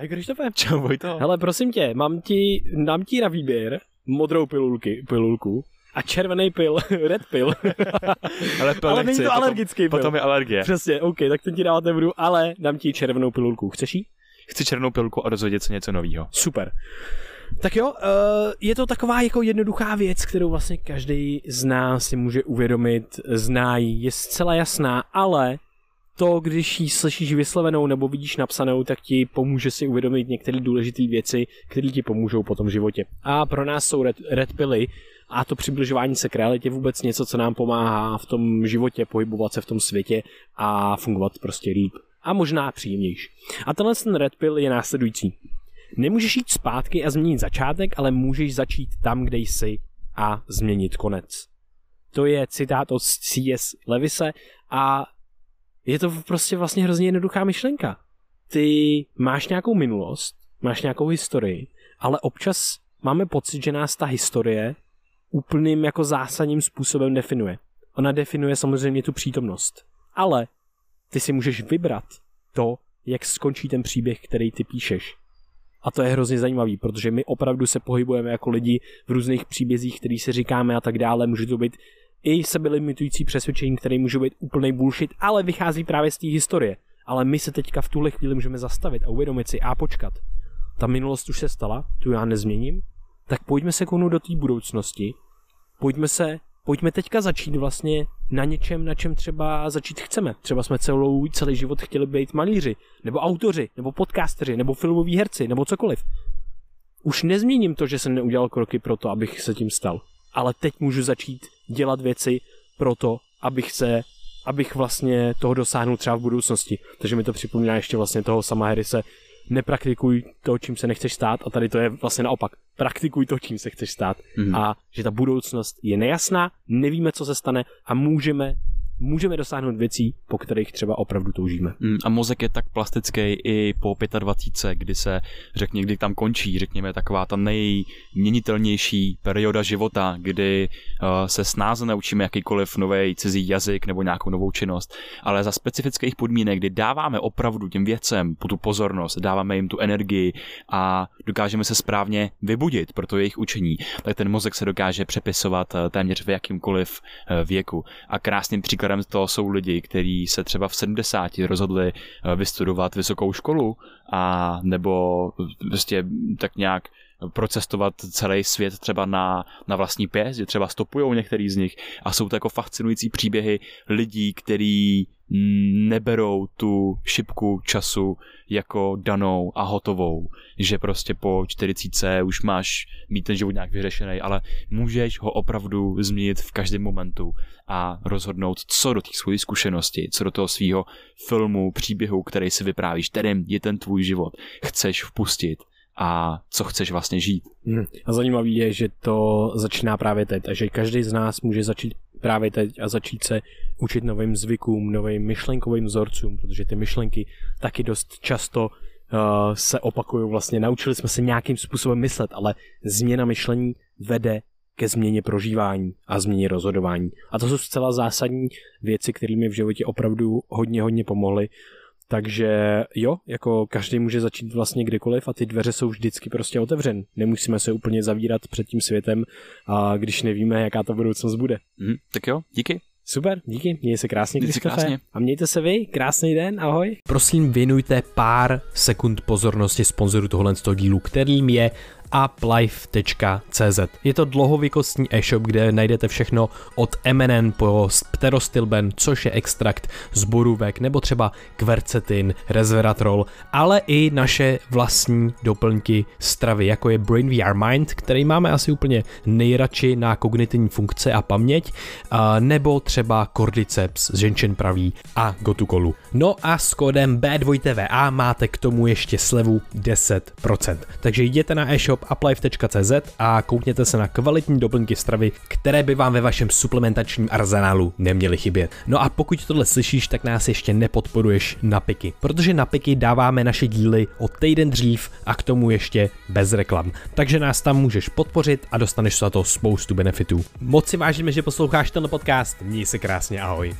Hej Krištofe. Čau Vojto. Hele, prosím tě, mám ti, dám ti na výběr modrou pilulky, pilulku a červený pil, red pil. ale pil ale není to potom, alergický pil. Potom je alergie. Přesně, OK, tak ten ti dávat nebudu, ale dám ti červenou pilulku. Chceš jí? Chci černou pilku a dozvědět se něco nového. Super. Tak jo, uh, je to taková jako jednoduchá věc, kterou vlastně každý z nás si může uvědomit, zná ji, je zcela jasná, ale to, když ji slyšíš vyslovenou nebo vidíš napsanou, tak ti pomůže si uvědomit některé důležité věci, které ti pomůžou po tom životě. A pro nás jsou red, red pily a to přibližování se k realitě vůbec něco, co nám pomáhá v tom životě pohybovat se v tom světě a fungovat prostě líp. A možná příjemnější. A tenhle ten red pill je následující. Nemůžeš jít zpátky a změnit začátek, ale můžeš začít tam, kde jsi a změnit konec. To je citát od C.S. Levise a je to prostě vlastně hrozně jednoduchá myšlenka. Ty máš nějakou minulost, máš nějakou historii, ale občas máme pocit, že nás ta historie úplným jako zásadním způsobem definuje. Ona definuje samozřejmě tu přítomnost. Ale ty si můžeš vybrat to, jak skončí ten příběh, který ty píšeš. A to je hrozně zajímavý, protože my opravdu se pohybujeme jako lidi v různých příbězích, který si říkáme a tak dále. Může to být i sebelimitující přesvědčení, které může být úplný bullshit, ale vychází právě z té historie. Ale my se teďka v tuhle chvíli můžeme zastavit a uvědomit si a počkat. Ta minulost už se stala, tu já nezměním, tak pojďme se kounu do té budoucnosti, pojďme se, pojďme teďka začít vlastně na něčem, na čem třeba začít chceme. Třeba jsme celou, celý život chtěli být malíři, nebo autoři, nebo podcasteři, nebo filmoví herci, nebo cokoliv. Už nezměním to, že jsem neudělal kroky pro to, abych se tím stal. Ale teď můžu začít dělat věci pro to, abych se abych vlastně toho dosáhnul třeba v budoucnosti. Takže mi to připomíná ještě vlastně toho sama Harrise, nepraktikuj to, čím se nechceš stát a tady to je vlastně naopak. Praktikuj to, čím se chceš stát mm. a že ta budoucnost je nejasná, nevíme, co se stane a můžeme můžeme dosáhnout věcí, po kterých třeba opravdu toužíme. Mm, a mozek je tak plastický i po 25, kdy se, řekně, kdy tam končí, řekněme, taková ta nejměnitelnější perioda života, kdy uh, se snáze naučíme jakýkoliv nový cizí jazyk nebo nějakou novou činnost, ale za specifických podmínek, kdy dáváme opravdu těm věcem tu pozornost, dáváme jim tu energii a dokážeme se správně vybudit pro to jejich učení, tak ten mozek se dokáže přepisovat eh, téměř v jakýmkoliv eh, věku. A krásným příkladem příkladem toho jsou lidi, kteří se třeba v 70 rozhodli eh, vystudovat vysokou školu a nebo prostě tak nějak procestovat celý svět třeba na, na vlastní pěst, že třeba stopují některý z nich a jsou to jako fascinující příběhy lidí, kteří neberou tu šipku času jako danou a hotovou, že prostě po 40 už máš mít ten život nějak vyřešený, ale můžeš ho opravdu změnit v každém momentu a rozhodnout, co do té své zkušenosti, co do toho svého filmu, příběhu, který si vyprávíš, kterým je ten tvůj život, chceš vpustit a co chceš vlastně žít. Hmm. A zajímavý je, že to začíná právě teď a že každý z nás může začít právě teď a začít se učit novým zvykům, novým myšlenkovým vzorcům, protože ty myšlenky taky dost často uh, se opakují. Vlastně naučili jsme se nějakým způsobem myslet, ale změna myšlení vede ke změně prožívání a změně rozhodování. A to jsou zcela zásadní věci, které mi v životě opravdu hodně, hodně pomohly takže jo, jako každý může začít vlastně kdykoliv a ty dveře jsou vždycky prostě otevřen. Nemusíme se úplně zavírat před tím světem, a když nevíme, jaká ta budoucnost bude. Mm, tak jo, díky. Super, díky, mějte se krásně, Mějte se krásně. A mějte se vy, krásný den, ahoj. Prosím, věnujte pár sekund pozornosti sponzoru tohle dílu, kterým je uplife.cz. Je to dlouhověkostní e-shop, kde najdete všechno od MNN po pterostilben, což je extrakt z borůvek, nebo třeba kvercetin, resveratrol, ale i naše vlastní doplňky stravy, jako je Brain VR Mind, který máme asi úplně nejradši na kognitivní funkce a paměť, nebo třeba Cordyceps, ženčen pravý a Gotukolu. No a s kódem B2TVA máte k tomu ještě slevu 10%. Takže jděte na e-shop shop uplife.cz a koukněte se na kvalitní doplňky stravy, které by vám ve vašem suplementačním arzenálu neměly chybět. No a pokud tohle slyšíš, tak nás ještě nepodporuješ na piky, protože na piky dáváme naše díly o týden dřív a k tomu ještě bez reklam. Takže nás tam můžeš podpořit a dostaneš za to spoustu benefitů. Moc si vážíme, že posloucháš ten podcast. Měj se krásně, ahoj.